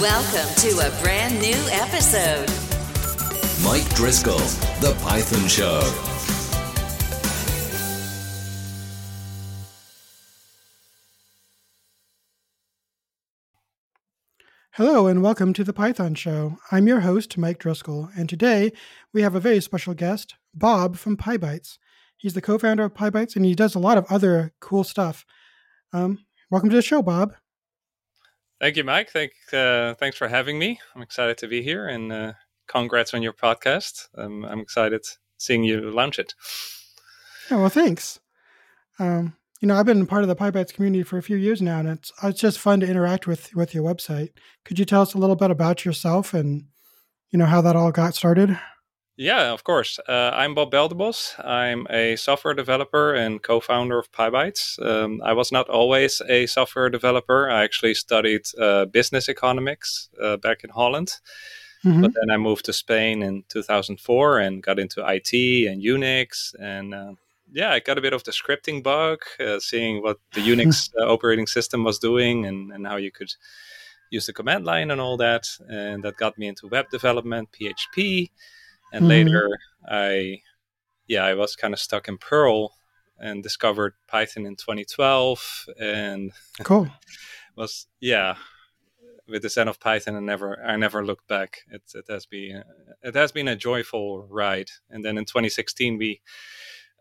Welcome to a brand new episode. Mike Driscoll, The Python Show. Hello and welcome to the Python Show. I'm your host, Mike Driscoll, and today we have a very special guest, Bob from PyBites. He's the co-founder of PyBites, and he does a lot of other cool stuff. Um, welcome to the show, Bob. Thank you, Mike. Thank, uh, thanks for having me. I'm excited to be here, and uh, congrats on your podcast. Um, I'm excited seeing you launch it. Yeah, well, thanks. Um, you know, I've been part of the PyBites community for a few years now, and it's it's just fun to interact with with your website. Could you tell us a little bit about yourself and you know how that all got started? Yeah, of course. Uh, I'm Bob Belderbos. I'm a software developer and co-founder of PyBites. Um, I was not always a software developer. I actually studied uh, business economics uh, back in Holland. Mm-hmm. But then I moved to Spain in 2004 and got into IT and Unix. And uh, yeah, I got a bit of the scripting bug, uh, seeing what the Unix uh, operating system was doing and, and how you could use the command line and all that. And that got me into web development, PHP and mm-hmm. later I yeah I was kind of stuck in Perl and discovered Python in 2012 and cool. was yeah with the Zen of Python I never I never looked back. It, it has been it has been a joyful ride. And then in 2016 we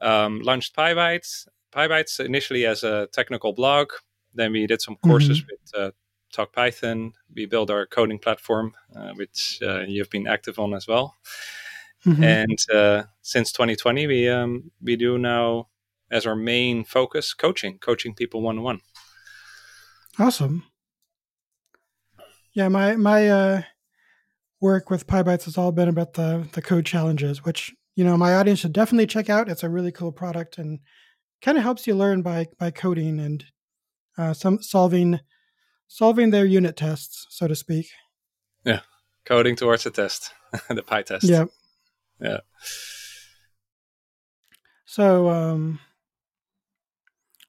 um, launched PyBites. PyBites initially as a technical blog. Then we did some courses mm-hmm. with uh, Talk Python we built our coding platform uh, which uh, you've been active on as well Mm-hmm. And uh, since 2020, we um, we do now as our main focus coaching, coaching people one on one. Awesome. Yeah, my my uh, work with PyBites has all been about the the code challenges, which you know my audience should definitely check out. It's a really cool product and kind of helps you learn by by coding and uh, some solving solving their unit tests, so to speak. Yeah, coding towards a test, the PyTest. Yeah, yeah. So, um,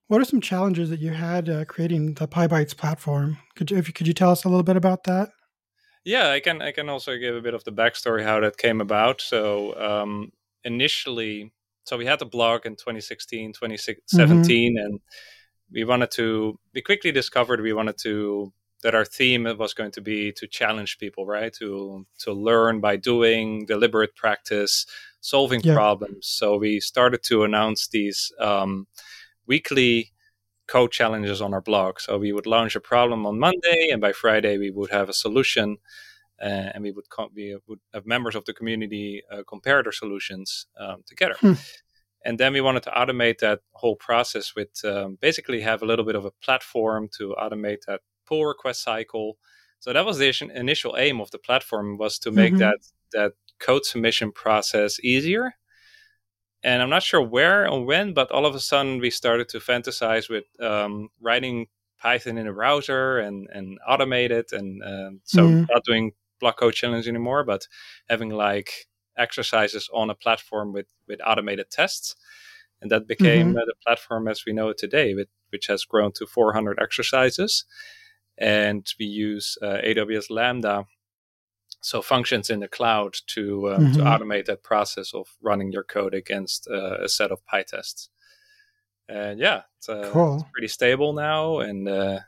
what are some challenges that you had uh, creating the PyBites platform? Could you, if you, could you tell us a little bit about that? Yeah, I can. I can also give a bit of the backstory how that came about. So um, initially, so we had the blog in 2016, 2017, mm-hmm. and we wanted to. We quickly discovered we wanted to that our theme was going to be to challenge people, right? To to learn by doing, deliberate practice, solving yeah. problems. So we started to announce these um, weekly code challenges on our blog. So we would launch a problem on Monday, and by Friday we would have a solution, uh, and we would com- we would have members of the community uh, compare their solutions um, together. Hmm. And then we wanted to automate that whole process with um, basically have a little bit of a platform to automate that pull request cycle. So that was the initial aim of the platform was to make mm-hmm. that that code submission process easier. And I'm not sure where or when, but all of a sudden we started to fantasize with um, writing Python in a browser and and automate it, and uh, so mm-hmm. not doing block code challenge anymore, but having like exercises on a platform with with automated tests, and that became mm-hmm. the platform as we know it today, with, which has grown to 400 exercises and we use uh, AWS Lambda, so functions in the cloud to uh, mm-hmm. to automate that process of running your code against uh, a set of PyTests. And yeah, it's, uh, cool. it's pretty stable now, and uh,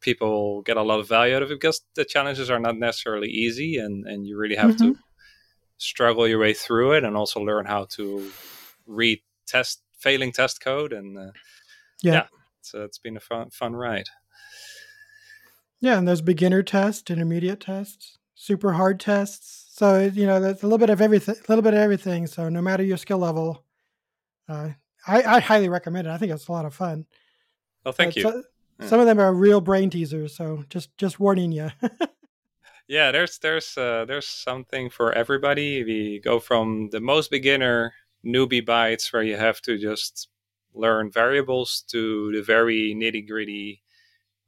people get a lot of value out of it because the challenges are not necessarily easy, and and you really have mm-hmm. to struggle your way through it, and also learn how to read test failing test code, and uh, yeah. yeah, so it's been a fun fun ride. Yeah, and there's beginner tests, intermediate tests, super hard tests. So you know, there's a little bit of everything. A little bit of everything. So no matter your skill level, uh, I, I, highly recommend it. I think it's a lot of fun. Well, thank you. So, yeah. Some of them are real brain teasers. So just just warning you. yeah, there's there's uh, there's something for everybody. We go from the most beginner newbie bytes where you have to just learn variables to the very nitty gritty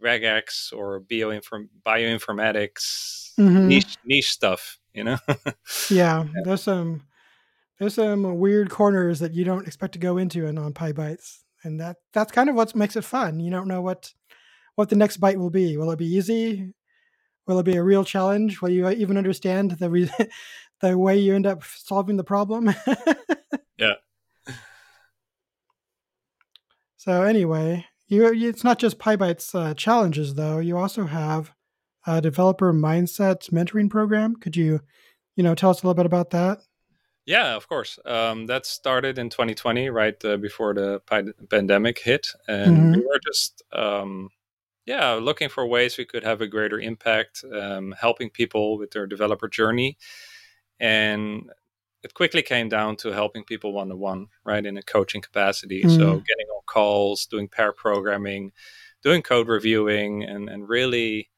regex or bioinform- bioinformatics mm-hmm. niche niche stuff you know yeah, there's some there's some weird corners that you don't expect to go into in on PyBites and that that's kind of what makes it fun you don't know what what the next byte will be will it be easy will it be a real challenge? Will you even understand the re- the way you end up solving the problem? yeah. So anyway, you it's not just PyBites uh, challenges though. You also have a developer mindset mentoring program. Could you, you know, tell us a little bit about that? Yeah, of course. Um, that started in 2020, right uh, before the pandemic hit, and mm-hmm. we were just, um, yeah, looking for ways we could have a greater impact, um, helping people with their developer journey, and it quickly came down to helping people one to one, right, in a coaching capacity. Mm-hmm. So getting calls, doing pair programming, doing code reviewing, and and really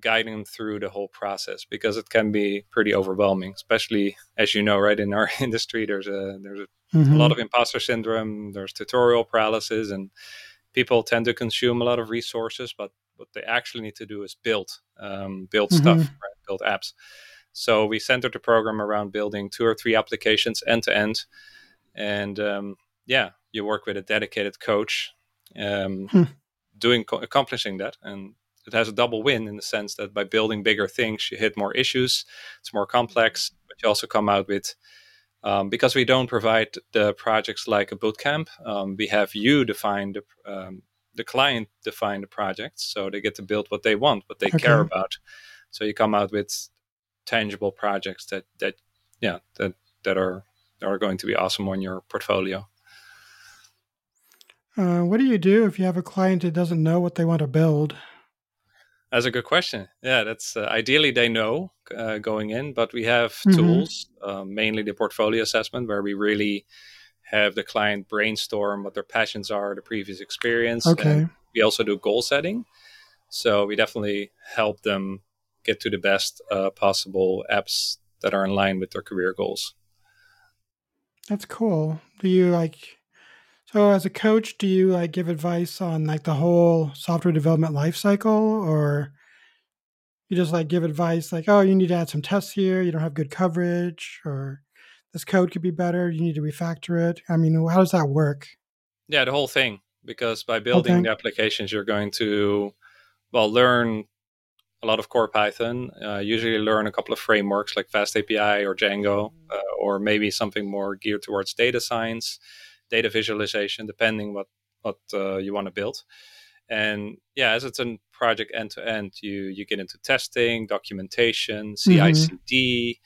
guiding them through the whole process because it can be pretty overwhelming, especially as you know, right in our industry, there's a there's a, mm-hmm. a, lot of imposter syndrome, there's tutorial paralysis, and people tend to consume a lot of resources, but what they actually need to do is build, um, build mm-hmm. stuff, right? build apps. So we centered the program around building two or three applications end to end, and um, yeah, you work with a dedicated coach, um, hmm. doing accomplishing that, and it has a double win in the sense that by building bigger things, you hit more issues. It's more complex, but you also come out with um, because we don't provide the projects like a bootcamp. Um, we have you define the um, the client define the projects, so they get to build what they want, what they okay. care about. So you come out with tangible projects that that yeah that that are are going to be awesome on your portfolio. Uh, what do you do if you have a client that doesn't know what they want to build? That's a good question. Yeah, that's uh, ideally they know uh, going in, but we have mm-hmm. tools, uh, mainly the portfolio assessment, where we really have the client brainstorm what their passions are, the previous experience. Okay. And we also do goal setting, so we definitely help them get to the best uh, possible apps that are in line with their career goals. That's cool. Do you like so as a coach, do you like give advice on like the whole software development lifecycle or you just like give advice like, oh, you need to add some tests here, you don't have good coverage, or this code could be better, you need to refactor it. I mean, how does that work? Yeah, the whole thing. Because by building the applications, you're going to well learn a lot of core Python. Uh, usually, learn a couple of frameworks like FastAPI or Django, mm. uh, or maybe something more geared towards data science data visualization, depending what what uh, you want to build. And yeah, as it's a project end to end, you you get into testing, documentation, CI/CD.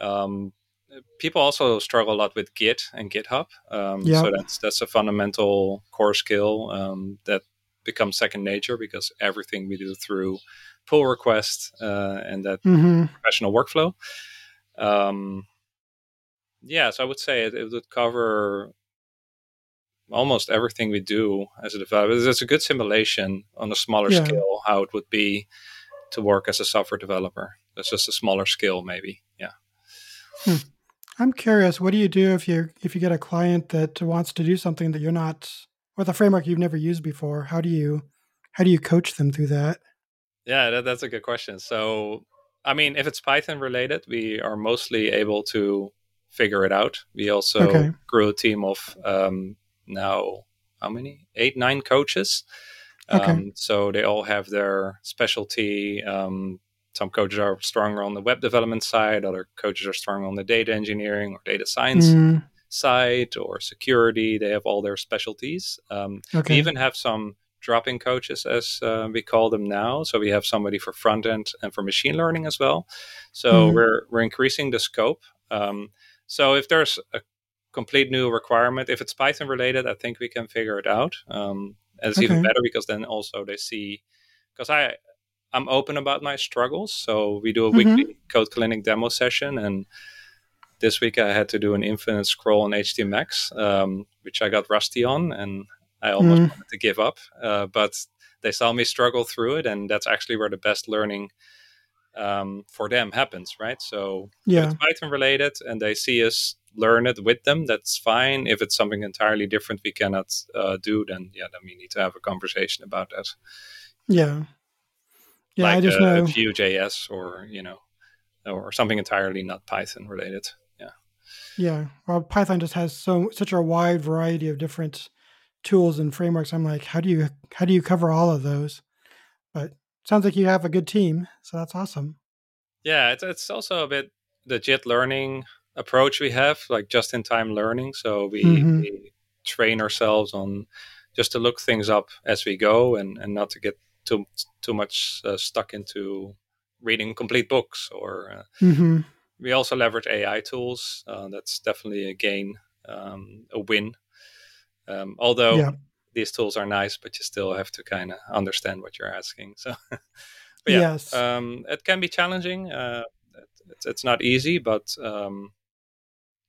Mm-hmm. Um, people also struggle a lot with Git and GitHub. Um. So that's that's a fundamental core skill um, that becomes second nature because everything we do through pull request uh, and that mm-hmm. professional workflow. Um, yeah, so I would say it, it would cover almost everything we do as a developer. It's a good simulation on a smaller yeah. scale how it would be to work as a software developer. That's just a smaller scale, maybe. Yeah. Hmm. I'm curious. What do you do if you if you get a client that wants to do something that you're not with a framework you've never used before? How do you how do you coach them through that? Yeah, that, that's a good question. So, I mean, if it's Python related, we are mostly able to figure it out. We also okay. grew a team of um, now how many? Eight nine coaches. Okay. Um, so they all have their specialty. Um, some coaches are stronger on the web development side. Other coaches are stronger on the data engineering or data science mm. side or security. They have all their specialties. Um, okay. we even have some drop-in coaches as uh, we call them now. So we have somebody for front end and for machine learning as well. So mm. we're we're increasing the scope. Um, so if there's a complete new requirement. If it's Python related, I think we can figure it out. Um, and it's okay. even better because then also they see because I I'm open about my struggles. So we do a mm-hmm. weekly code clinic demo session, and this week I had to do an infinite scroll on HTMX, um, which I got rusty on, and I almost mm. wanted to give up. Uh, but they saw me struggle through it, and that's actually where the best learning um, for them happens, right? So yeah. it's Python related, and they see us learn it with them, that's fine. If it's something entirely different we cannot uh, do, then yeah, then we need to have a conversation about that. Yeah. Yeah, like I just a, know a Vue.js or you know, or something entirely not Python related. Yeah. Yeah. Well, Python just has so such a wide variety of different tools and frameworks. I'm like, how do you how do you cover all of those? But sounds like you have a good team, so that's awesome. Yeah, it's it's also a bit the JIT learning approach we have, like just in time learning. So we, Mhm. we train ourselves on just to look things up as we go and, and not to get too too much uh, stuck into reading complete books. Or uh, hmm we also leverage AI tools. Uh, that's definitely a gain, um, a win. Um, although Yeah. these tools are nice, but you still have to kind of understand what you're asking. So, yeah, Yes. um, it can be challenging. Uh, it's, it's not easy, but um,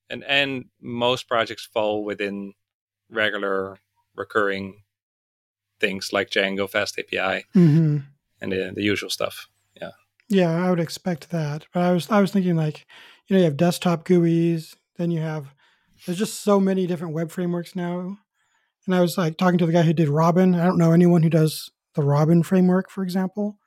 and and most projects fall within regular recurring things like Django, Fast API, hmm and the, the usual stuff. Yeah, Yeah, I would expect that. But I was I was thinking like, you know, you have desktop GUIs, then you have there's just so many different web frameworks now. And I was like talking to the guy who did Robyn. I don't know anyone who does the Robyn framework, for example.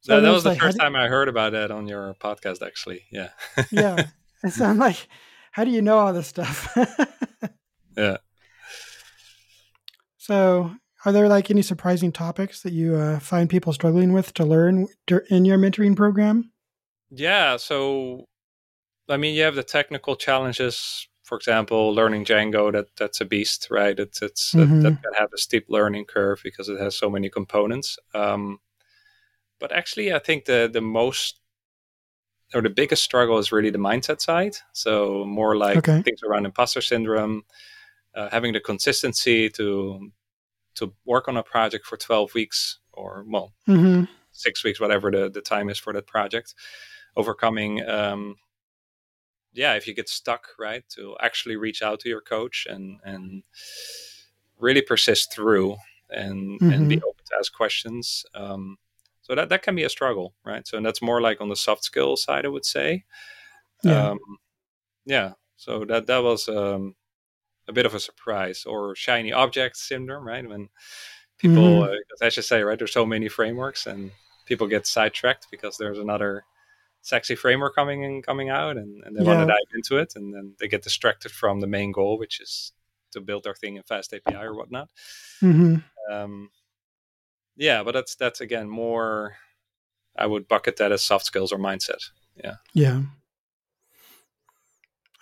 So That, that then was the like, first time I heard about that on your podcast, actually. Yeah. Yeah. And so I'm like, how do you know all this stuff? Yeah. So, are there like any surprising topics that you uh, find people struggling with to learn in your mentoring program? Yeah. So, I mean, you have the technical challenges. For example, learning Django, that that's a beast, right? It's it's Mhm. that, that can have a steep learning curve because it has so many components. Um, but actually, I think the the most or the biggest struggle is really the mindset side. So more like Okay. things around imposter syndrome, uh, having the consistency to to work on a project for twelve weeks or well hmm six weeks, whatever the, the time is for that project, overcoming, um, yeah, if you get stuck, right, to actually reach out to your coach and and really persist through and and be open to ask questions. Um, so that that can be a struggle, right? So that's more like on the soft skill side, I would say. Yeah. Um, yeah. So that that was um, a bit of a surprise or shiny object syndrome, right? When people, Mhm. uh, as you say, right, there's so many frameworks and people get sidetracked because there's another sexy framework coming in, coming out, and, and they want to dive into it, and then they get distracted from the main goal, which is to build their thing in Fast API or whatnot. hmm Um, yeah, but that's that's again more. I would bucket that as soft skills or mindset. Yeah. Yeah.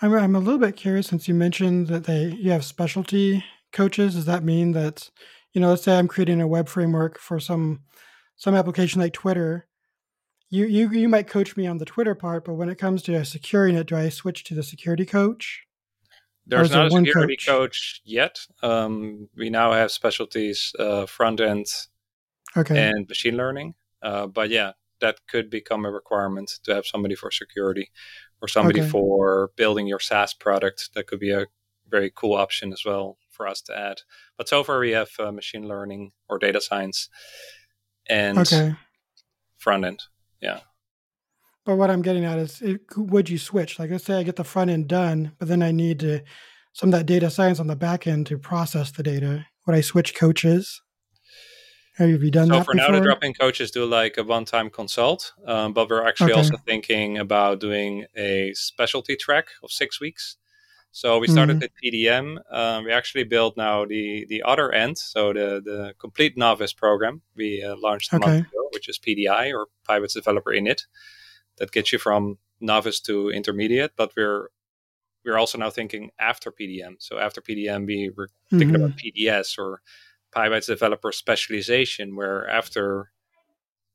I'm, I'm a little bit curious since you mentioned that they you have specialty coaches. Does that mean that you know, let's say I'm creating a web framework for some some application like Twitter. You you you might coach me on the Twitter part, but when it comes to securing it, do I switch to the security coach? There's is there not a security coach? coach, yet. Um, we now have specialties uh, front end Okay. and machine learning. Uh, but yeah, that could become a requirement to have somebody for security or somebody Okay. for building your SaaS product. That could be a very cool option as well for us to add. But so far, we have uh, machine learning or data science and okay. front end. Yeah. But what I'm getting at is, it, would you switch? Like, let's say I get the front end done, but then I need to some of that data science on the back end to process the data. Would I switch coaches? Have you done So that for before? now, the drop-in coaches do like a one-time consult, um, but we're actually Okay. also thinking about doing a specialty track of six weeks. So we started Mhm. with PDM. Um, we actually built now the the other end, so the the complete novice program we uh, launched a Okay. month ago, which is PDI or PyBites Developer Init. That gets you from novice to intermediate, but we're we're also now thinking after PDM. So after PDM, we were thinking Mhm. about PDS or PyBites developer specialization, where after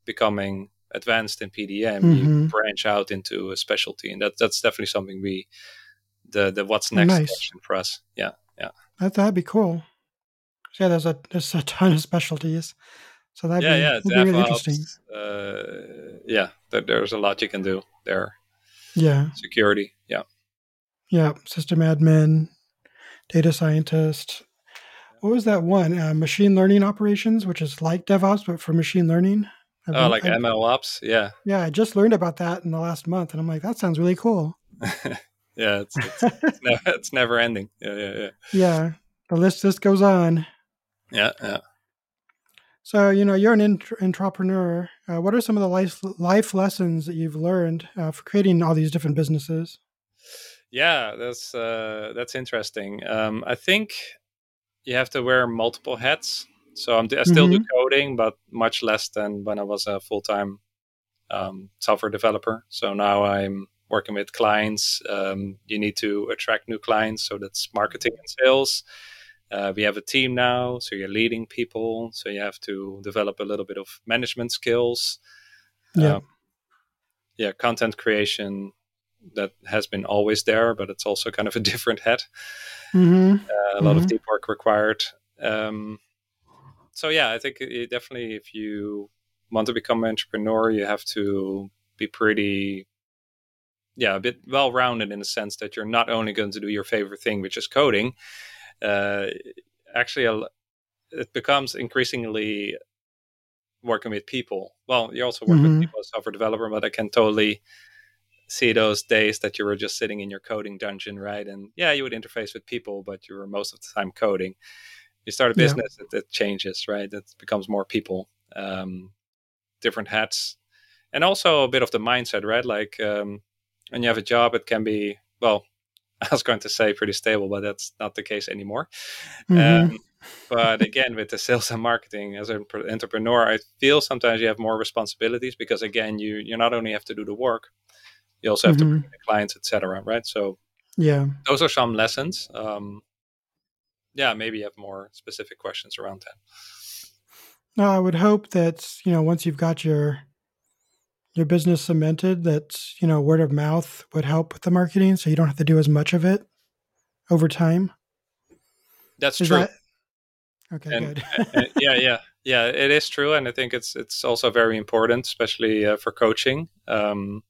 becoming advanced in PDM, you Mhm. branch out into a specialty, and that that's definitely something we the the what's next nice. question for us. Yeah, yeah. That that'd be cool. Yeah, there's a there's a ton of specialties, so that'd yeah, be, yeah. that'd be really interesting. Uh, yeah, there, there's a lot you can do there. Yeah, Security, yeah. yeah. System admin, data scientist. What was that one? Uh, machine learning operations, which is like DevOps but for machine learning. I've Oh, been- like I- ML ops, yeah, yeah, I just learned about that in the last month, and I'm like, that sounds really cool. yeah. It's it's, it's, never, it's never ending. Yeah, yeah, yeah, Yeah, the list just goes on. yeah, yeah. So, you know, you're an int- entrepreneur. Uh, what are some of the life, life lessons that you've learned uh, for creating all these different businesses? Yeah, that's uh, that's interesting. Um, I think you have to wear multiple hats So I'm, I still Mhm. do coding, but much less than when I was a full time um, software developer. So now I'm working with clients. Um, you need to attract new clients, so that's marketing and sales. Uh, we have a team now, so you're leading people, so you have to develop a little bit of management skills. Yeah. Um, yeah, content creation that has been always there, but it's also kind of a different hat. hmm Uh, a lot of Mhm. deep work required. Um, so yeah, I think it, definitely if you want to become an entrepreneur, you have to be pretty, yeah, a bit well rounded in the sense that you're not only going to do your favorite thing, which is coding. Uh, actually, it becomes increasingly working with people. Well, you also work Mhm. with people as software developer, but I can totally see those days that you were just sitting in your coding dungeon, right? And yeah, you would interface with people, but you were most of the time coding. You start a Yeah. business, it, it changes, right? It becomes more people, um, different hats, and also a bit of the mindset, right? Like um, when you have a job, it can be well. I was going to say pretty stable, but that's not the case anymore. hmm Um, but again, with the sales and marketing as an entrepreneur, I feel sometimes you have more responsibilities because again, you you not only have to do the work, you also have to bring the clients, etc. Right? So yeah. those are some lessons. Um, yeah, maybe you have more specific questions around that. No, I would hope that you know once you've got your your business cemented, that you know word of mouth would help with the marketing, so you don't have to do as much of it over time. That's Is true. that okay? And- good. Yeah, yeah, yeah. It is true, and I think it's it's also very important, especially uh, for coaching, um,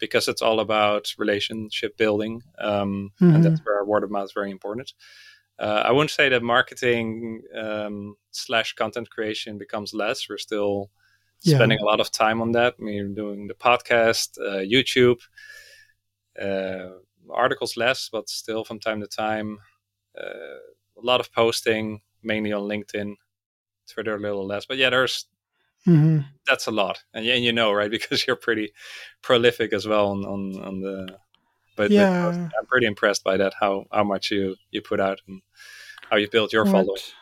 because it's all about relationship building, um, Mhm. and that's where word of mouth is very important. Uh, I wouldn't say that marketing um, slash content creation becomes less. We're still Yeah. spending a lot of time on that. We're doing the podcast, uh, YouTube, uh, articles less, but still from time to time, uh, a lot of posting, mainly on LinkedIn. Twitter a little less, but yeah, there's hmm that's a lot, and yeah, and you know, right, because you're pretty prolific as well on on, on the. But, but Yeah. I'm pretty impressed by that. How how much you you put out and how you build your following. What?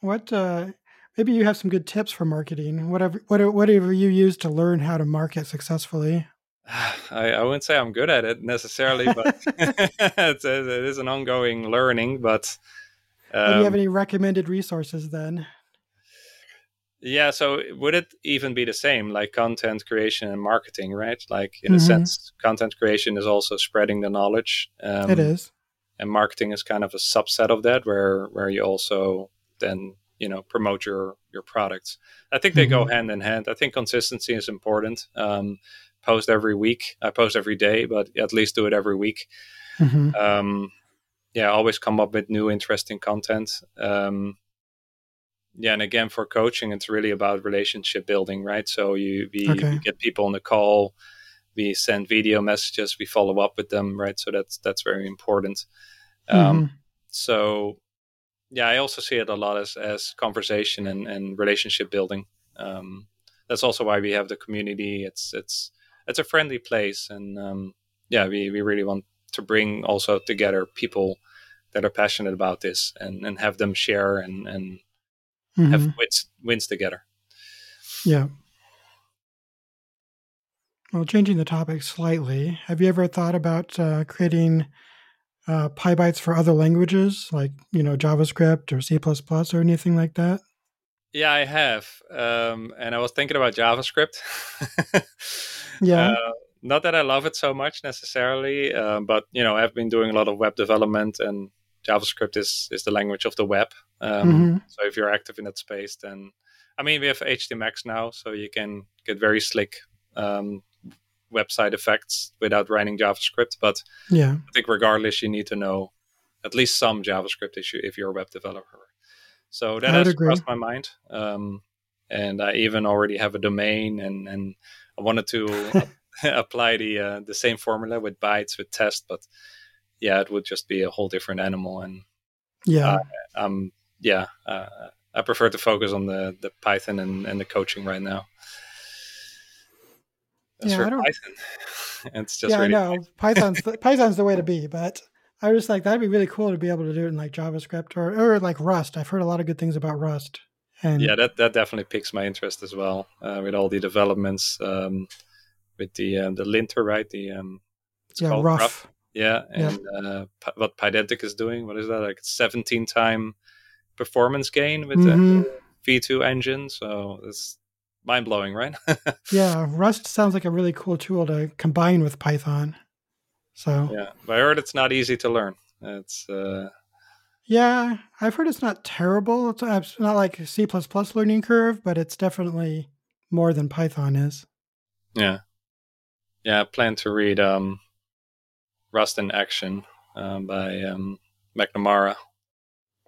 What? Uh, maybe you have some good tips for marketing. Whatever. Whatever. Whatever you use to learn how to market successfully. I, I wouldn't say I'm good at it necessarily, but it's, it is an ongoing learning. But Do you have um, any recommended resources then? Yeah, so would it even be the same, like content creation and marketing, right? Like in a Mhm. sense, content creation is also spreading the knowledge. Um, it is. and marketing is kind of a subset of that, where where you also then you know promote your your products. I think they go Mhm. hand in hand. I think consistency is important. Um, post every week. I post every day, but at least do it every week. hmm um, yeah, always come up with new interesting content. Um, yeah, and again for coaching, it's really about relationship building, right? So you we, Okay. we get people on the call, we send video messages, we follow up with them, right? So that's that's very important. Um, Mhm. So yeah, I also see it a lot as as conversation and, and relationship building. Um, that's also why we have the community. It's it's it's a friendly place, and um, yeah, we, we really want to bring also together people that are passionate about this and, and have them share and, and have Mhm. wins wins together. Yeah. Well, changing the topic slightly, have you ever thought about uh, creating uh, PyBites for other languages, like you know JavaScript or C or anything like that? Yeah, I have, um, and I was thinking about JavaScript. Yeah. Uh, not that I love it so much necessarily, uh, but you know, I've been doing a lot of web development, and JavaScript is is the language of the web. Um, Mhm. So if you're active in that space, then I mean, we have HTMX now, so you can get very slick um, website effects without writing JavaScript. But Yeah. I think regardless, you need to know at least some JavaScript if, you, if you're a web developer. So that I would has agree. crossed my mind. Um, and I even already have a domain, and, and I wanted to apply the uh, the same formula with bytes with test, but yeah, it would just be a whole different animal. And Yeah. um, yeah, uh, I prefer to focus on the, the Python and, and the coaching right now. As Yeah, for I don't- Python, it's just yeah, really I know. Python's the, Python's the way to be, but I was like, that'd be really cool to be able to do it in like JavaScript or, or like Rust. I've heard a lot of good things about Rust. And yeah, that that definitely piques my interest as well uh, with all the developments um, with the um, the linter, right? The um, yeah, called Ruff. Yeah, Yeah. and Uh, P- what Pydantic is doing, what is that? Like 17 time performance gain with Mhm. the V2 engine. So it's mind blowing, right? Yeah, Rust sounds like a really cool tool to combine with Python. So yeah, but I heard it's not easy to learn. It's uh, Yeah, I've heard it's not terrible. It's it's not like a C learning curve, but it's definitely more than Python is. yeah, yeah. I plan to read um, Rust in Action um, by um, McNamara.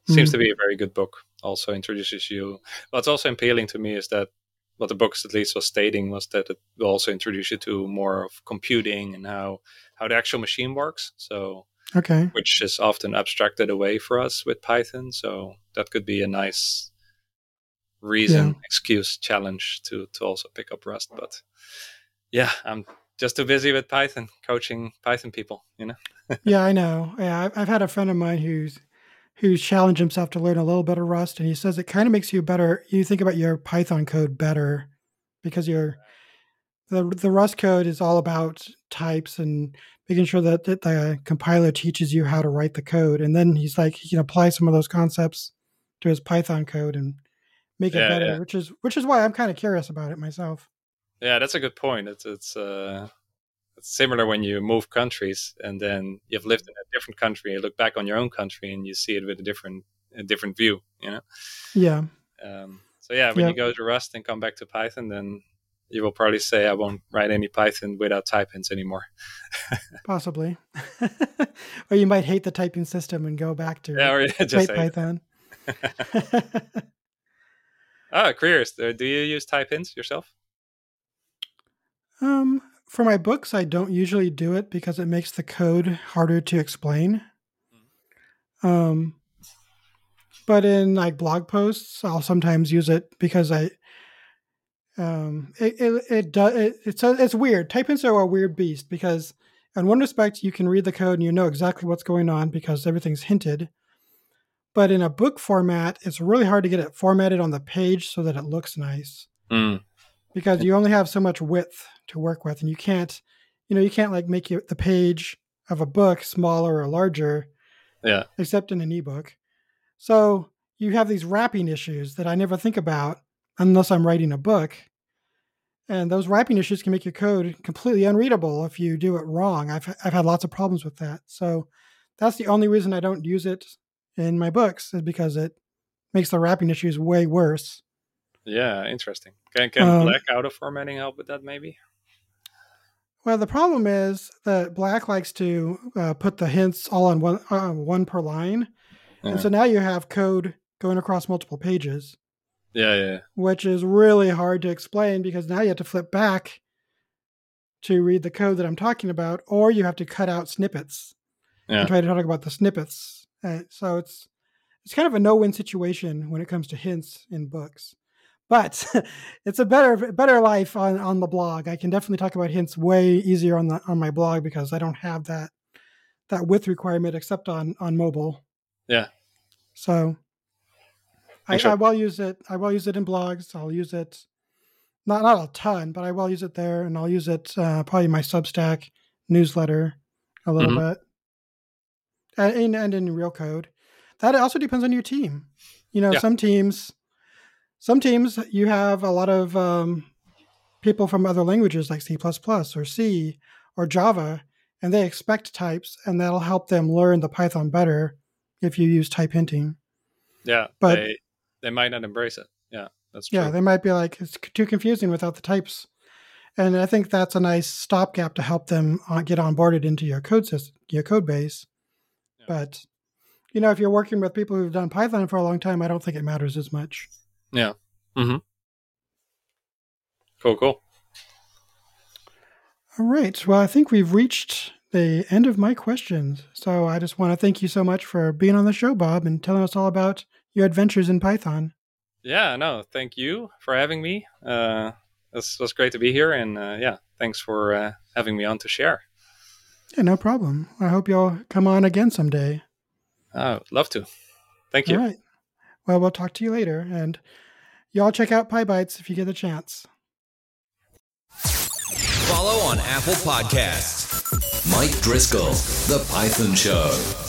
Seems Mm. to be a very good book. Also introduces you. What's also appealing to me is that what the book at least was stating was that it will also introduce you to more of computing and how how the actual machine works. So Okay. which is often abstracted away for us with Python. So that could be a nice reason, Yeah. excuse, challenge to to also pick up Rust. But yeah, I'm just too busy with Python, coaching Python people. You know. Yeah, I know. Yeah, I've, I've had a friend of mine who's who's challenged himself to learn a little bit of Rust, and he says it kind of makes you better. You think about your Python code better because your the the Rust code is all about types and making sure that, that the compiler teaches you how to write the code, and then he's like he can apply some of those concepts to his Python code and make it Yeah, better, yeah. which is which is why I'm kind of curious about it myself. Yeah, that's a good point. It's it's uh, it's similar when you move countries and then you've lived in a different country. You look back on your own country and you see it with a different a different view. You know. Yeah, Um, so yeah, when Yeah. you go to Rust and come back to Python, then you will probably say, "I won't write any Python without type hints anymore." possibly. or you might hate the typing system and go back to Yeah, or just write Python. "Ah, curious. uh, Do you use type hints yourself?" Um, for my books, I don't usually do it because it makes the code harder to explain. Um, but in like blog posts, I'll sometimes use it because I, um, it it it does it, it's a, it's weird. Type hints are a weird beast because in one respect you can read the code and you know exactly what's going on because everything's hinted. But in a book format, it's really hard to get it formatted on the page so that it looks nice Mm, because you only have so much width to work with and you can't you know you can't like make the page of a book smaller or larger yeah, except in an ebook. So you have these wrapping issues that i never think about unless i'm writing a book and those wrapping issues can make your code completely unreadable if you do it wrong. I've, I've had lots of problems with that. So that's the only reason i don't use it in my books is because it makes the wrapping issues way worse yeah. Interesting. Can can Um, black auto formatting help with that? Maybe. Well, the problem is that Black likes to uh, put the hints all on one uh, one per line, Yeah. and so now you have code going across multiple pages, Yeah, yeah, which is really hard to explain because now you have to flip back to read the code that I'm talking about, or you have to cut out snippets Yeah. and try to talk about the snippets. Uh, so it's it's kind of a no-win situation when it comes to hints in books. But it's a better better life on, on the blog. I can definitely talk about hints way easier on the on my blog because I don't have that that width requirement except on on mobile. Yeah. So I, Sure. I will use it. I will use it in blogs. I'll use it not not a ton, but I will use it there, and I'll use it uh, probably in my Substack newsletter a little Mhm. bit, and, and and in real code. That also depends on your team. You know, Yeah. some teams, some teams you have a lot of um, people from other languages like C or C or Java, and they expect types, and that'll help them learn the Python better if you use type hinting. Yeah, But- they they might not embrace it. Yeah, that's true. Yeah, they might be like it's too confusing without the types, and I think that's a nice stopgap to help them uh, get onboarded into your code system, your code base. Yeah. But you know, if you're working with people who've done Python for a long time, I don't think it matters as much. Yeah. Mm-hmm. Cool, cool. All right. Well, I think we've reached the end of my questions. So I just want to thank you so much for being on the show, Bob, and telling us all about your adventures in Python. Yeah, no, thank you for having me. Uh, this was great to be here, and uh, yeah, thanks for uh, having me on to share. Yeah, no problem. I hope you'll come on again someday. Oh, love to. Thank you. All right. Well, we'll talk to you later. And y'all check out PyBites if you get a chance. Follow on Apple Podcasts. Mike Driscoll, The Python Show.